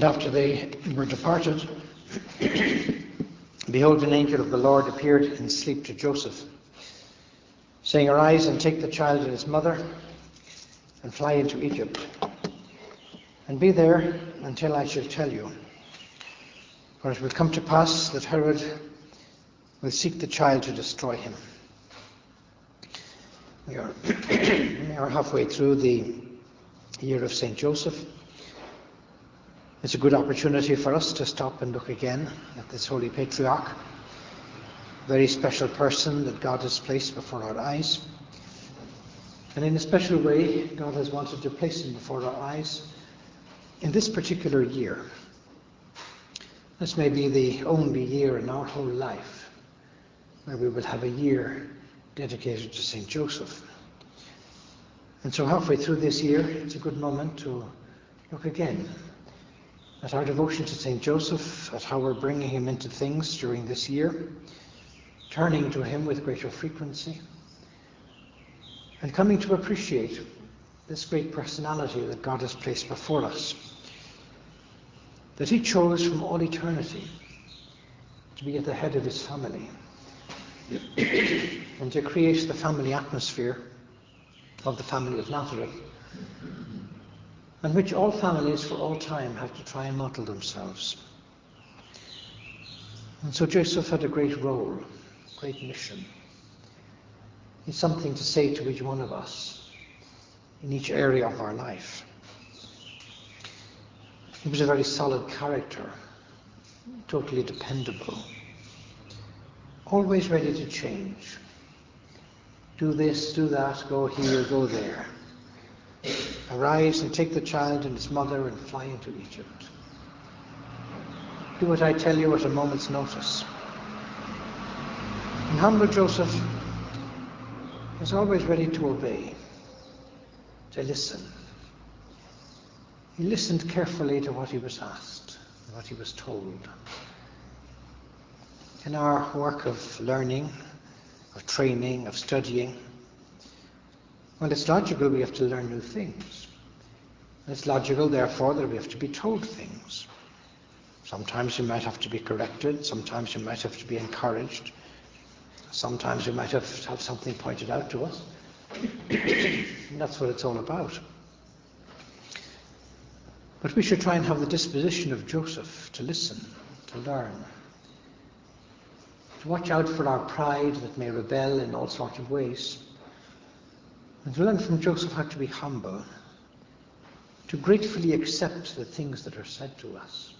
And after they were departed, behold, an angel of the Lord appeared in sleep to Joseph, saying, Arise and take the child and his mother and fly into Egypt, and be there until I shall tell you. For it will come to pass that Herod will seek the child to destroy him. We are, we are halfway through the year of St. Joseph. It's a good opportunity for us to stop and look again at this holy patriarch, very special person that God has placed before our eyes. And in a special way, God has wanted to place him before our eyes in this particular year. This may be the only year in our whole life where we will have a year dedicated to St. Joseph. And so halfway through this year, it's a good moment to look again at our devotion to St. Joseph, at how we're bringing him into things during this year, turning to him with greater frequency, and coming to appreciate this great personality that God has placed before us. That he chose from all eternity to be at the head of his family and to create the family atmosphere of the family of Nazareth and which all families for all time have to try and model themselves. And so Joseph had a great role, great mission. He's something to say to each one of us in each area of our life. He was a very solid character, totally dependable, always ready to change. Do this, do that, go here, go there. Arise and take the child and his mother and fly into Egypt. Do what I tell you at a moment's notice. And humble Joseph was always ready to obey, to listen. He listened carefully to what he was asked, what he was told. In our work of learning, of training, of studying, well, it's logical we have to learn new things. It's logical, therefore, that we have to be told things. Sometimes we might have to be corrected, sometimes we might have to be encouraged, sometimes we might have to have something pointed out to us. that's what it's all about. But we should try and have the disposition of Joseph to listen, to learn, to watch out for our pride that may rebel in all sorts of ways and to learn from Joseph how to be humble, to gratefully accept the things that are said to us,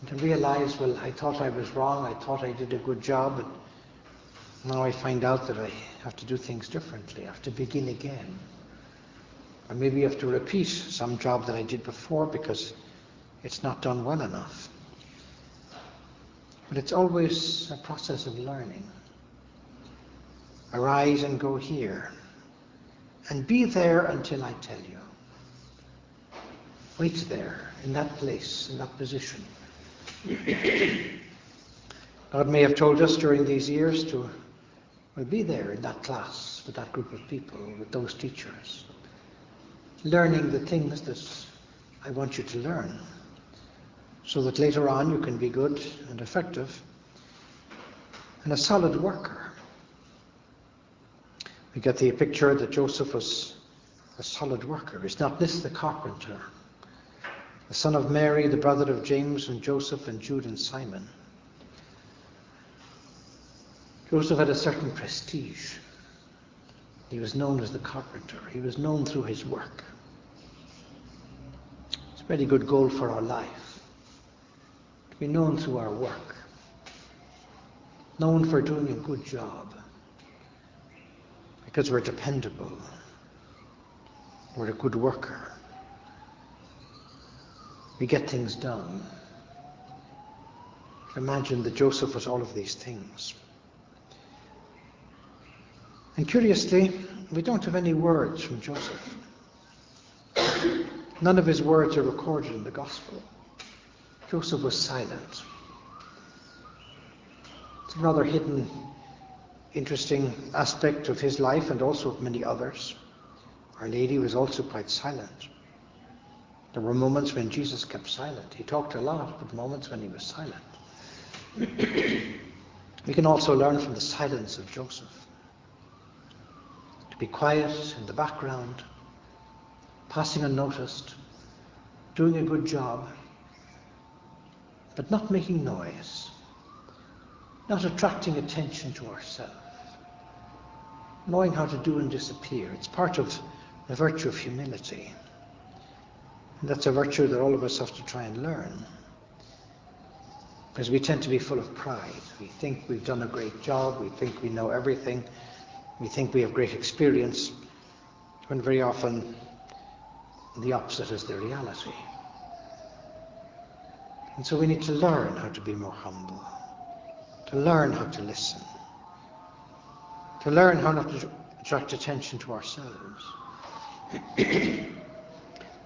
and to realize, well, I thought I was wrong, I thought I did a good job, and now I find out that I have to do things differently, I have to begin again. Or maybe have to repeat some job that I did before because it's not done well enough. But it's always a process of learning. Arise and go here, and be there until I tell you. Wait there, in that place, in that position. God may have told us during these years to well, be there in that class, with that group of people, with those teachers, learning the things that I want you to learn, so that later on you can be good and effective and a solid worker we get the picture that Joseph was a solid worker. Is not this the carpenter? The son of Mary, the brother of James and Joseph and Jude and Simon. Joseph had a certain prestige. He was known as the carpenter. He was known through his work. It's a very good goal for our life. To be known through our work, known for doing a good job, because we're dependable, we're a good worker, we get things done. Imagine that Joseph was all of these things. And curiously, we don't have any words from Joseph. None of his words are recorded in the Gospel. Joseph was silent. It's a rather hidden, interesting aspect of his life and also of many others. Our Lady was also quite silent. There were moments when Jesus kept silent. He talked a lot, but moments when he was silent. we can also learn from the silence of Joseph to be quiet in the background, passing unnoticed, doing a good job, but not making noise, not attracting attention to ourselves, knowing how to do and disappear. It's part of the virtue of humility. And that's a virtue that all of us have to try and learn. Because we tend to be full of pride. We think we've done a great job, we think we know everything, we think we have great experience, when very often the opposite is the reality. And so we need to learn how to be more humble, to learn how to listen, to learn how not to attract attention to ourselves.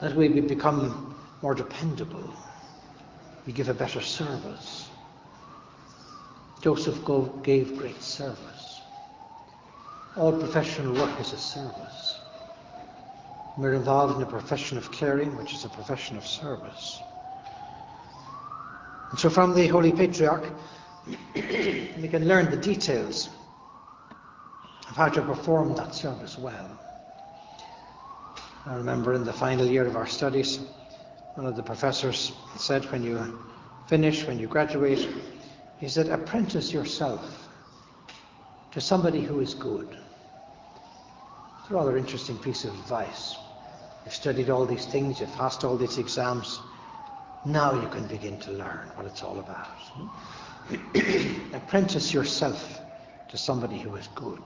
that we become more dependable. We give a better service. Joseph gave great service. All professional work is a service. We're involved in a profession of caring, which is a profession of service. And so from the Holy Patriarch, we can learn the details of how to perform that service well. I remember in the final year of our studies, one of the professors said, when you finish, when you graduate, he said, apprentice yourself to somebody who is good. It's a rather interesting piece of advice. You've studied all these things, you've passed all these exams. Now you can begin to learn what it's all about. Apprentice yourself to somebody who is good.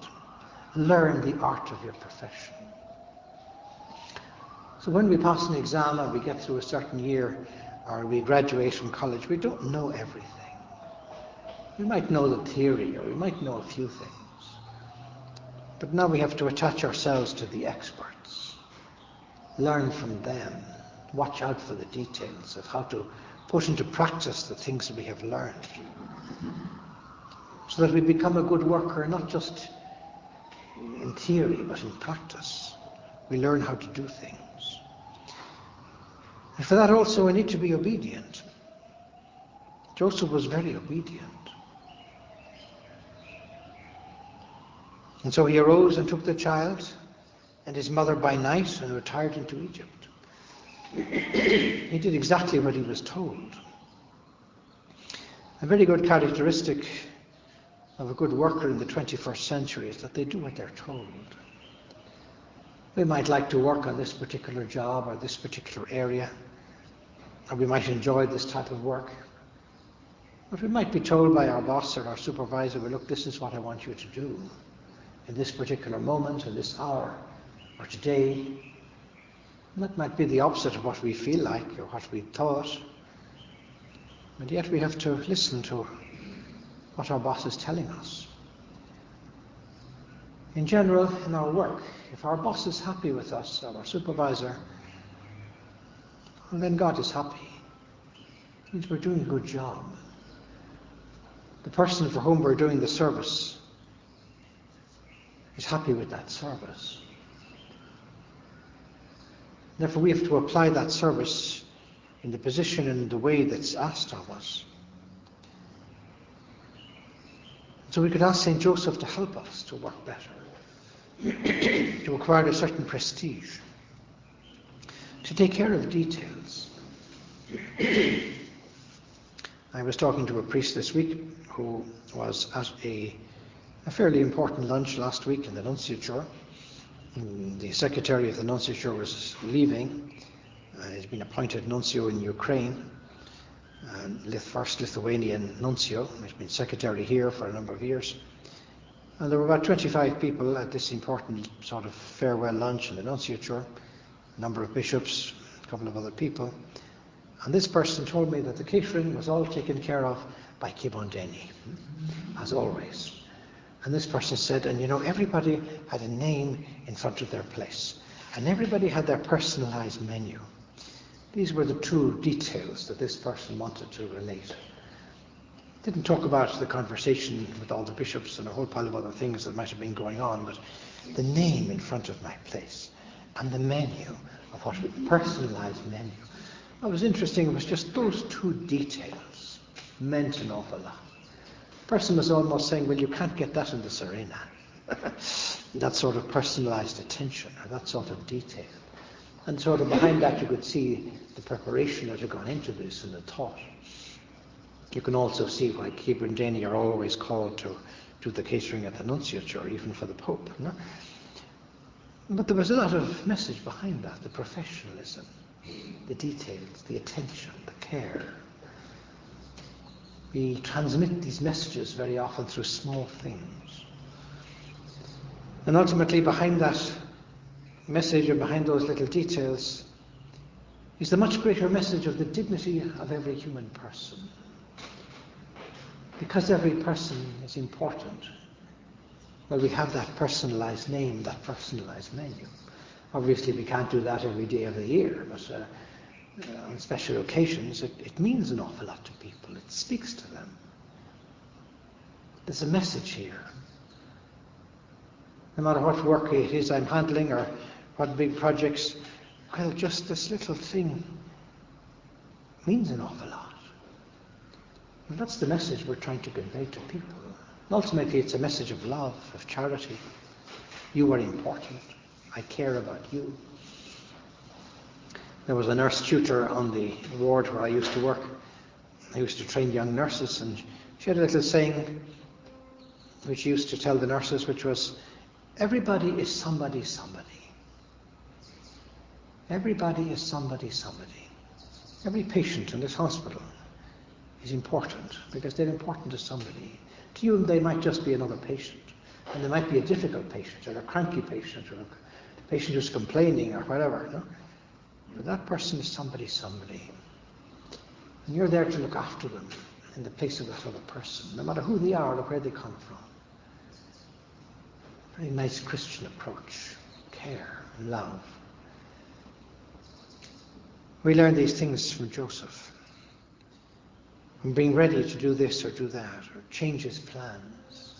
Learn the art of your profession. So when we pass an exam or we get through a certain year or we graduate from college, we don't know everything. We might know the theory or we might know a few things. But now we have to attach ourselves to the experts learn from them. Watch out for the details of how to put into practice the things that we have learned. So that we become a good worker, not just in theory, but in practice. We learn how to do things. And for that also we need to be obedient. Joseph was very obedient. And so he arose and took the child and his mother by night and retired into Egypt. he did exactly what he was told. A very good characteristic of a good worker in the 21st century is that they do what they're told. We might like to work on this particular job or this particular area, or we might enjoy this type of work. But we might be told by our boss or our supervisor, well, look, this is what I want you to do in this particular moment, in this hour or today. That might be the opposite of what we feel like or what we thought. And yet we have to listen to what our boss is telling us. In general, in our work, if our boss is happy with us, or our supervisor, well, then God is happy. It means we're doing a good job. The person for whom we're doing the service is happy with that service. Therefore, we have to apply that service in the position and the way that's asked of us. So we could ask St. Joseph to help us to work better, to acquire a certain prestige, to take care of the details. I was talking to a priest this week who was at a, a fairly important lunch last week in the nunciature the secretary of the nunciature was leaving. Uh, he's been appointed nuncio in Ukraine. And first Lithuanian nuncio. who's been secretary here for a number of years. And there were about 25 people at this important sort of farewell lunch in the nunciature, a number of bishops, a couple of other people. And this person told me that the catering was all taken care of by Kibondeni, as always. And this person said, and you know, everybody had a name in front of their place, and everybody had their personalized menu. These were the two details that this person wanted to relate. Didn't talk about the conversation with all the bishops and a whole pile of other things that might have been going on, but the name in front of my place and the menu of what we personalized menu. What was interesting it was just those two details meant an awful lot. The person was almost saying, Well, you can't get that in the Serena. that sort of personalized attention or that sort of detail. And sort of behind that, you could see the preparation that had gone into this and the thought. You can also see why Kibondeni are always called to do the catering at the nunciature, even for the Pope. No? But there was a lot of message behind that the professionalism, the details, the attention, the care. We transmit these messages very often through small things. And ultimately, behind that message behind those little details is the much greater message of the dignity of every human person. Because every person is important, well, we have that personalized name, that personalized menu. Obviously, we can't do that every day of the year, but uh, on special occasions, it, it means an awful lot to people. It speaks to them. There's a message here. No matter what work it is I'm handling or what big projects, well, just this little thing means an awful lot. And that's the message we're trying to convey to people. ultimately, it's a message of love, of charity. You are important. I care about you. There was a nurse tutor on the ward where I used to work. I used to train young nurses, and she had a little saying which she used to tell the nurses, which was, Everybody is somebody, somebody. Everybody is somebody, somebody. Every patient in this hospital is important because they're important to somebody. To you, they might just be another patient. And they might be a difficult patient or a cranky patient or a patient who's complaining or whatever. No? But that person is somebody, somebody. And you're there to look after them in the place of that other person, no matter who they are or where they come from. Very nice Christian approach, care love. We learn these things from Joseph. From being ready to do this or do that, or change his plans.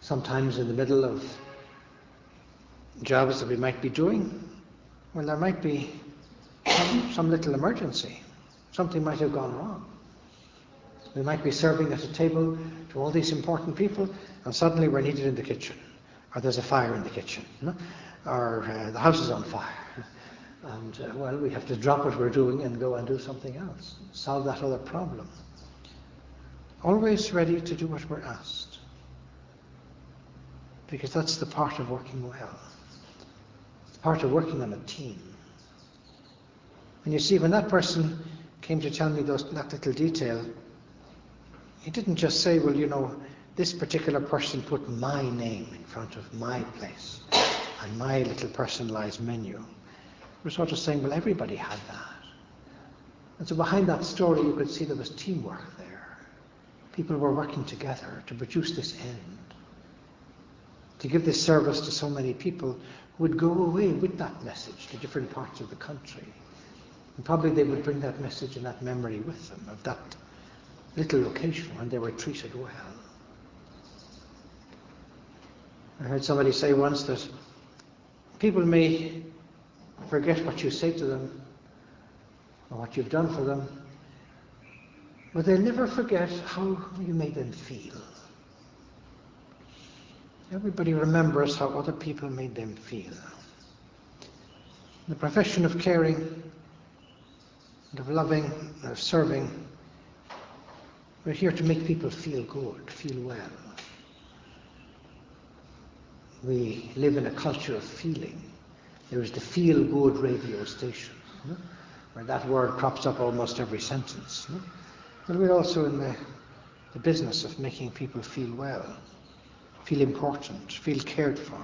Sometimes in the middle of jobs that we might be doing, well, there might be some, some little emergency. Something might have gone wrong. We might be serving at a table to all these important people, and suddenly we're needed in the kitchen, or there's a fire in the kitchen, you know? or uh, the house is on fire. And uh, well, we have to drop what we're doing and go and do something else, solve that other problem. Always ready to do what we're asked. Because that's the part of working well. It's part of working on a team. And you see, when that person came to tell me those, that little detail, he didn't just say, well, you know, this particular person put my name in front of my place and my little personalized menu. We're sort of saying, well, everybody had that. And so behind that story, you could see there was teamwork there. People were working together to produce this end, to give this service to so many people who would go away with that message to different parts of the country. And probably they would bring that message and that memory with them of that little location when they were treated well. I heard somebody say once that people may forget what you say to them or what you've done for them, but they'll never forget how you made them feel. Everybody remembers how other people made them feel. The profession of caring, and of loving, and of serving, we're here to make people feel good, feel well. We live in a culture of feeling. There is the feel good radio station. where that word crops up almost every sentence. No? But we're also in the, the business of making people feel well, feel important, feel cared for.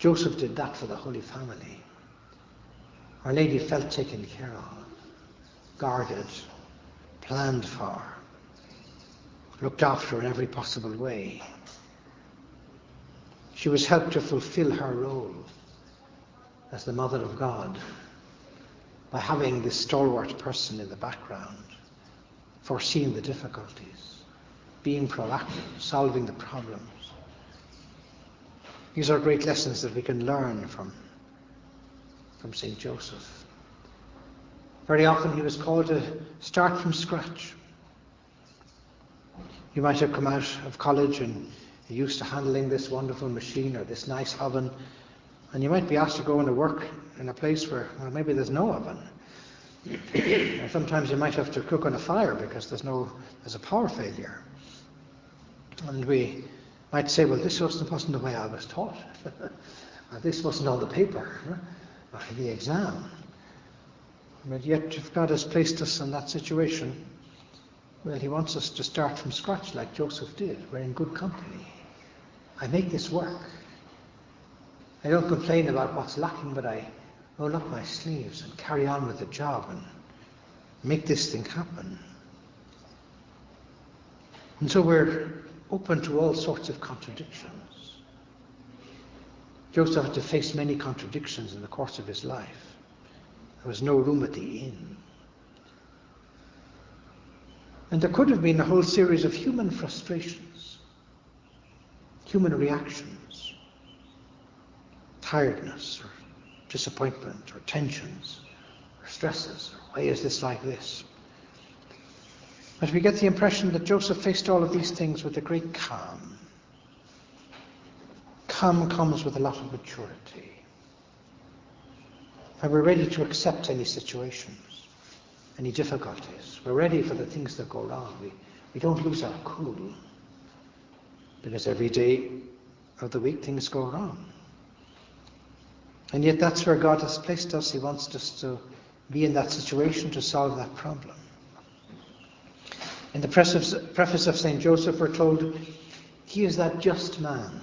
Joseph did that for the Holy Family. Our Lady felt taken care of, guarded, planned for, looked after in every possible way. She was helped to fulfill her role as the Mother of God by having this stalwart person in the background, foreseeing the difficulties, being proactive, solving the problems. These are great lessons that we can learn from, from St. Joseph. Very often he was called to start from scratch. You might have come out of college and used to handling this wonderful machine or this nice oven, and you might be asked to go into work in a place where well, maybe there's no oven. sometimes you might have to cook on a fire because there's no there's a power failure. And we might say, well, this wasn't, wasn't the way I was taught. this wasn't on the paper or the exam. But yet, if God has placed us in that situation, well, He wants us to start from scratch like Joseph did. We're in good company. I make this work. I don't complain about what's lacking, but I roll up my sleeves and carry on with the job and make this thing happen. And so we're open to all sorts of contradictions. Joseph had to face many contradictions in the course of his life. There was no room at the inn. And there could have been a whole series of human frustrations, human reactions, tiredness, or disappointment, or tensions, or stresses. Or why is this like this? But we get the impression that Joseph faced all of these things with a great calm. Calm comes with a lot of maturity. And we're ready to accept any situations, any difficulties. We're ready for the things that go wrong. We, we don't lose our cool. Because every day of the week things go wrong. And yet that's where God has placed us. He wants us to be in that situation to solve that problem. In the preface of St. Joseph, we're told he is that just man,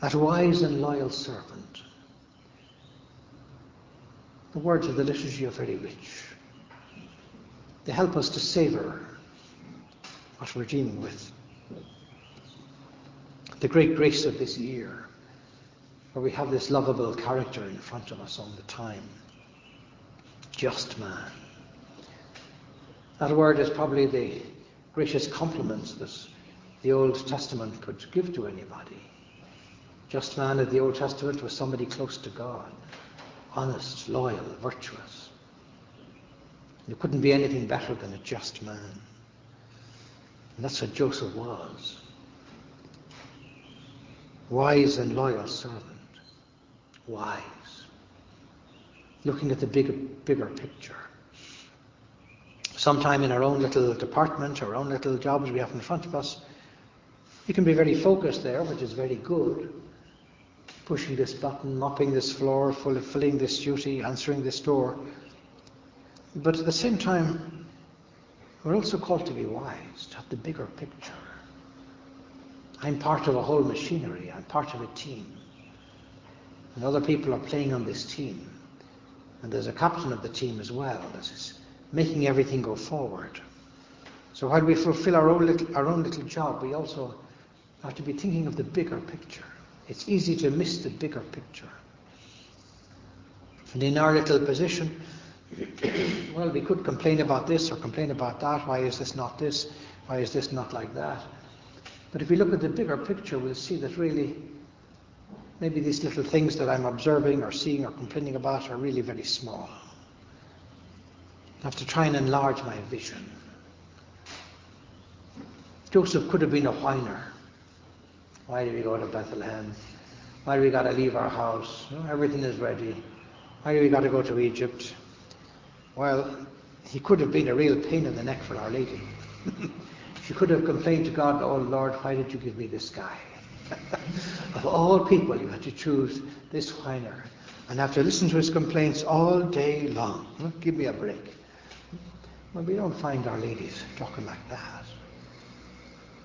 that wise and loyal servant. The words of the liturgy are very rich. They help us to savour what we're dealing with. The great grace of this year, where we have this lovable character in front of us all the time. Just man. That word is probably the greatest compliment that the Old Testament could give to anybody. Just man in the Old Testament was somebody close to God, honest, loyal, virtuous. There couldn't be anything better than a just man. And that's what Joseph was. Wise and loyal servant. Wise. Looking at the bigger, bigger picture sometime in our own little department, our own little jobs we have in front of us, we can be very focused there, which is very good. Pushing this button, mopping this floor, fulfilling this duty, answering this door. But at the same time, we're also called to be wise, to have the bigger picture. I'm part of a whole machinery, I'm part of a team. And other people are playing on this team. And there's a captain of the team as well. This making everything go forward. So while we fulfill our own little, our own little job, we also have to be thinking of the bigger picture. It's easy to miss the bigger picture. And in our little position, well, we could complain about this or complain about that. Why is this not this? Why is this not like that? But if we look at the bigger picture, we'll see that really maybe these little things that I'm observing or seeing or complaining about are really very small. I have to try and enlarge my vision. Joseph could have been a whiner. Why do we go to Bethlehem? Why do we got to leave our house? everything is ready. Why do we got to go to Egypt? Well, he could have been a real pain in the neck for Our Lady. she could have complained to God, Oh Lord, why did you give me this guy? of all people, you had to choose this whiner and have to listen to his complaints all day long. Give me a break. Well, we don't find our ladies talking like that.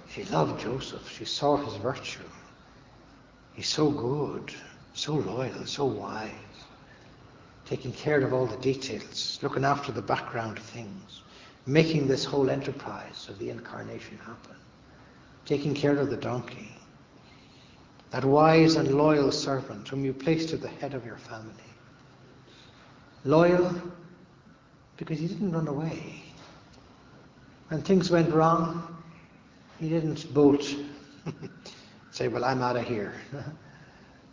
She loved Joseph. She saw his virtue. He's so good, so loyal, so wise, taking care of all the details, looking after the background things, making this whole enterprise of the incarnation happen, taking care of the donkey. That wise and loyal servant whom you placed at the head of your family. Loyal because he didn't run away. When things went wrong, he didn't bolt, say, Well, I'm out of here.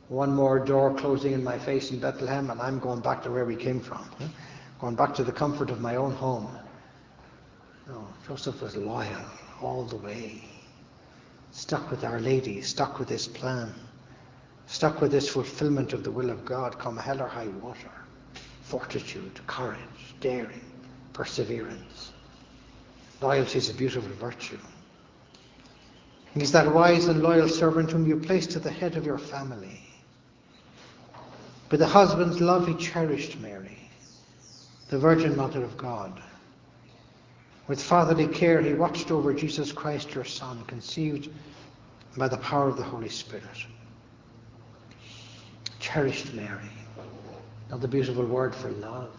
One more door closing in my face in Bethlehem, and I'm going back to where we came from, going back to the comfort of my own home. No, Joseph was loyal all the way. Stuck with Our Lady, stuck with his plan, stuck with this fulfillment of the will of God, come hell or high water. Fortitude, courage, daring, perseverance. Loyalty is a beautiful virtue. He's that wise and loyal servant whom you placed at the head of your family. With the husband's love, he cherished Mary, the Virgin Mother of God. With fatherly care, he watched over Jesus Christ, your Son, conceived by the power of the Holy Spirit. Cherished Mary, another beautiful word for love.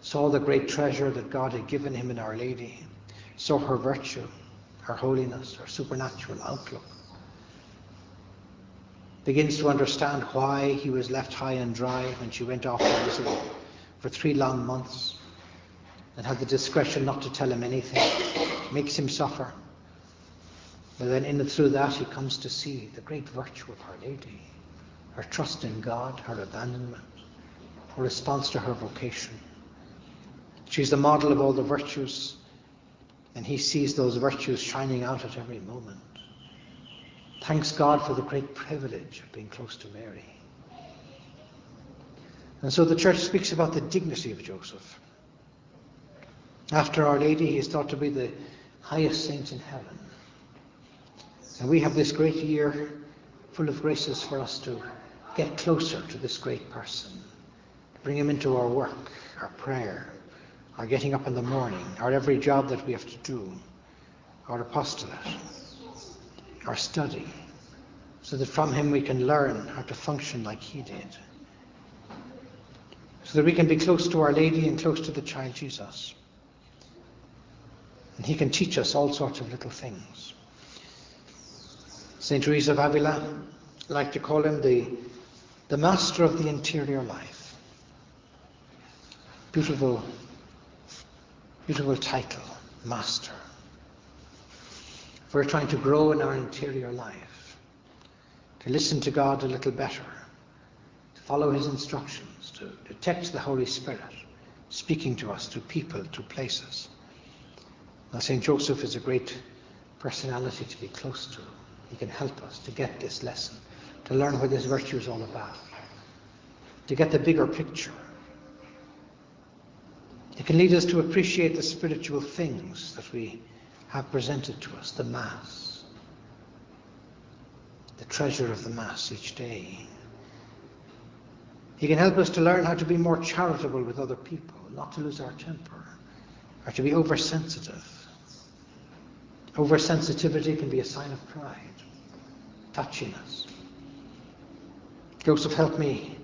Saw the great treasure that God had given him in Our Lady. Saw her virtue, her holiness, her supernatural outlook. Begins to understand why he was left high and dry when she went off to Italy for three long months and had the discretion not to tell him anything, makes him suffer. But then in and through that he comes to see the great virtue of Our Lady, her trust in God, her abandonment, her response to her vocation. She's the model of all the virtues, and he sees those virtues shining out at every moment. Thanks God for the great privilege of being close to Mary. And so the church speaks about the dignity of Joseph. After Our Lady, he is thought to be the highest saint in heaven. And we have this great year full of graces for us to get closer to this great person, bring him into our work, our prayer, our getting up in the morning, our every job that we have to do, our apostolate, our study, so that from him we can learn how to function like he did. So that we can be close to Our Lady and close to the child Jesus. And he can teach us all sorts of little things. St. Teresa of Avila, like to call him the, the master of the interior life. Beautiful, beautiful title, master. We're trying to grow in our interior life, to listen to God a little better, to follow his instructions, to detect the Holy Spirit speaking to us through people, through places. Now, St. Joseph is a great personality to be close to. He can help us to get this lesson, to learn what this virtue is all about, to get the bigger picture. It can lead us to appreciate the spiritual things that we have presented to us, the Mass, the treasure of the Mass each day. He can help us to learn how to be more charitable with other people, not to lose our temper, or to be oversensitive. Oversensitivity can be a sign of pride, touchiness. Joseph, help me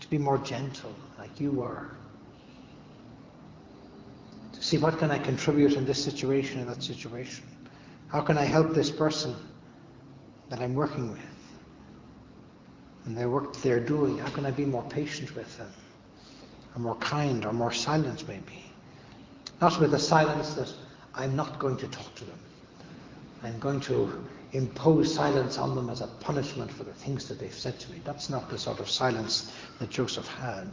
to be more gentle like you were. To see what can I contribute in this situation and that situation. How can I help this person that I'm working with? And the work they're doing, how can I be more patient with them? Or more kind, or more silent maybe. Not with a silence that I'm not going to talk to them. I'm going to impose silence on them as a punishment for the things that they've said to me. That's not the sort of silence that Joseph had.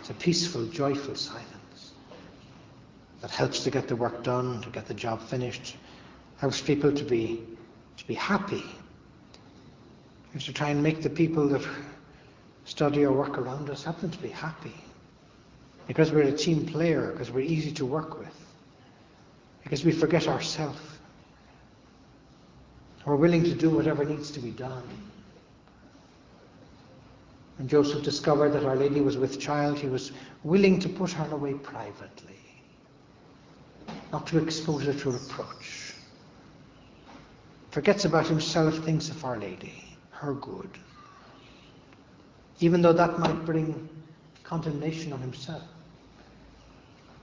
It's a peaceful, joyful silence that helps to get the work done, to get the job finished, helps people to be to be happy. Is to try and make the people that study or work around us happen to be happy. Because we're a team player, because we're easy to work with, because we forget ourselves. We're willing to do whatever needs to be done. When Joseph discovered that Our Lady was with child, he was willing to put her away privately, not to expose her to reproach. Forgets about himself, thinks of Our Lady, her good. Even though that might bring condemnation on himself.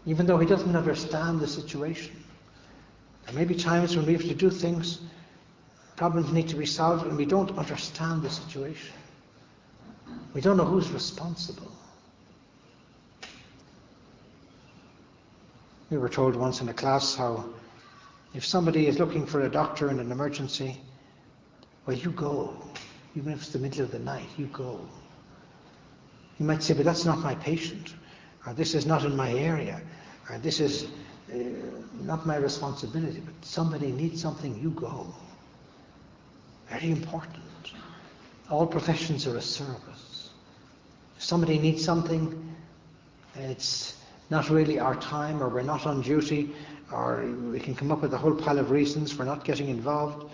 Even though he doesn't understand the situation. There may be times when we have to do things, problems need to be solved, and we don't understand the situation. We don't know who's responsible. We were told once in a class how if somebody is looking for a doctor in an emergency, well, you go. Even if it's the middle of the night, you go. You might say, but that's not my patient, or this is not in my area, or this is uh, not my responsibility, but somebody needs something, you go. Very important. All professions are a service. If somebody needs something, it's not really our time, or we're not on duty, or we can come up with a whole pile of reasons for not getting involved.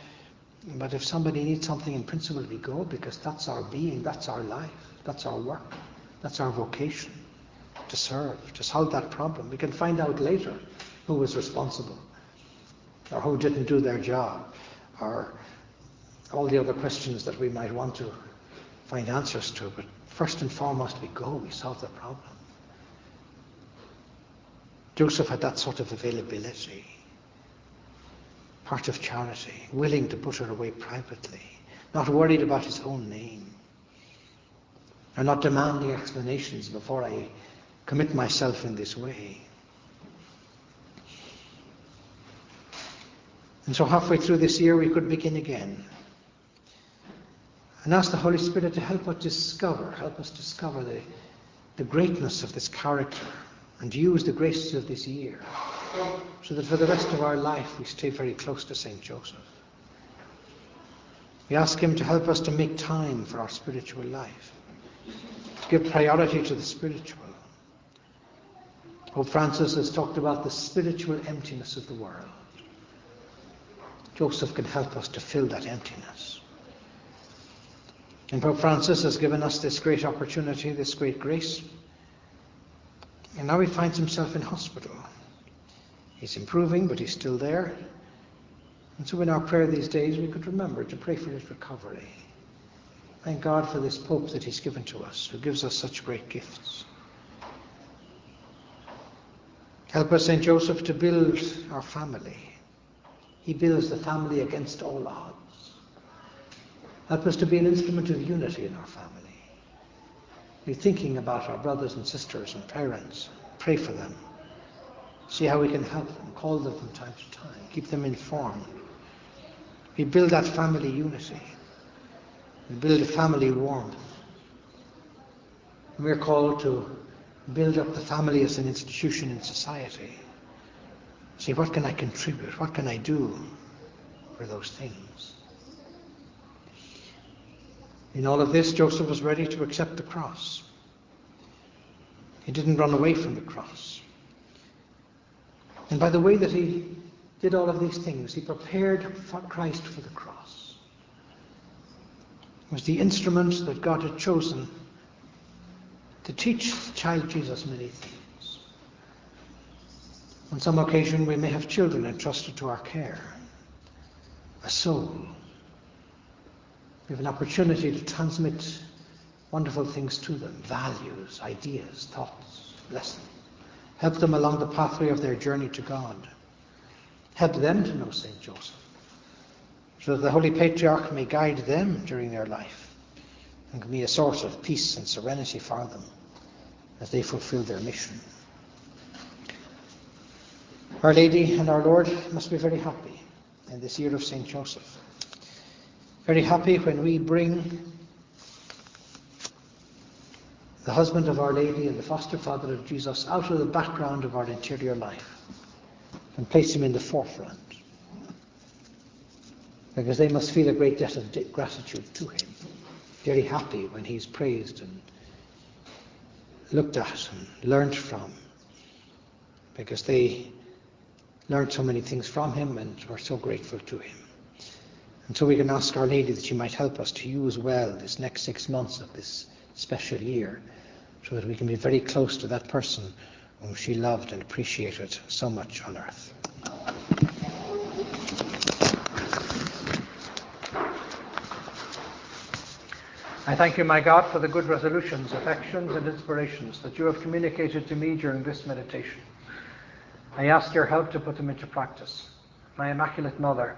But if somebody needs something in principle, we go because that's our being, that's our life, that's our work, that's our vocation to serve, to solve that problem. We can find out later who was responsible, or who didn't do their job, or all the other questions that we might want to find answers to. But first and foremost, we go, we solve the problem. Joseph had that sort of availability, part of charity, willing to put her away privately, not worried about his own name, and not demanding explanations before I commit myself in this way. And so halfway through this year, we could begin again and ask the Holy Spirit to help us discover, help us discover the, the greatness of this character and use the graces of this year so that for the rest of our life we stay very close to St. Joseph. We ask him to help us to make time for our spiritual life, to give priority to the spiritual. Pope Francis has talked about the spiritual emptiness of the world. Joseph can help us to fill that emptiness. And Pope Francis has given us this great opportunity, this great grace and now he finds himself in hospital. He's improving, but he's still there. And so in our prayer these days, we could remember to pray for his recovery. Thank God for this Pope that he's given to us, who gives us such great gifts. Help us, St. Joseph, to build our family. He builds the family against all odds. Help was to be an instrument of unity in our family be thinking about our brothers and sisters and parents. Pray for them. See how we can help them. Call them from time to time. Keep them informed. We build that family unity. We build a family warmth. We're called to build up the family as an institution in society. See, what can I contribute? What can I do for those things? In all of this, Joseph was ready to accept the cross. He didn't run away from the cross. And by the way that he did all of these things, he prepared for Christ for the cross. It was the instrument that God had chosen to teach child Jesus many things. On some occasion, we may have children entrusted to our care, a soul, we have an opportunity to transmit wonderful things to them values, ideas, thoughts, lessons. Help them along the pathway of their journey to God. Help them to know St. Joseph, so that the Holy Patriarch may guide them during their life and can be a source of peace and serenity for them as they fulfill their mission. Our Lady and our Lord must be very happy in this year of St. Joseph very happy when we bring the husband of Our Lady and the foster father of Jesus out of the background of our interior life and place him in the forefront. Because they must feel a great debt of gratitude to him. Very happy when he's praised and looked at and learned from. Because they learned so many things from him and were so grateful to him. And so we can ask Our Lady that she might help us to use well this next six months of this special year so that we can be very close to that person whom she loved and appreciated so much on earth. I thank you, my God, for the good resolutions, affections, and inspirations that you have communicated to me during this meditation. I ask your help to put them into practice. My Immaculate Mother,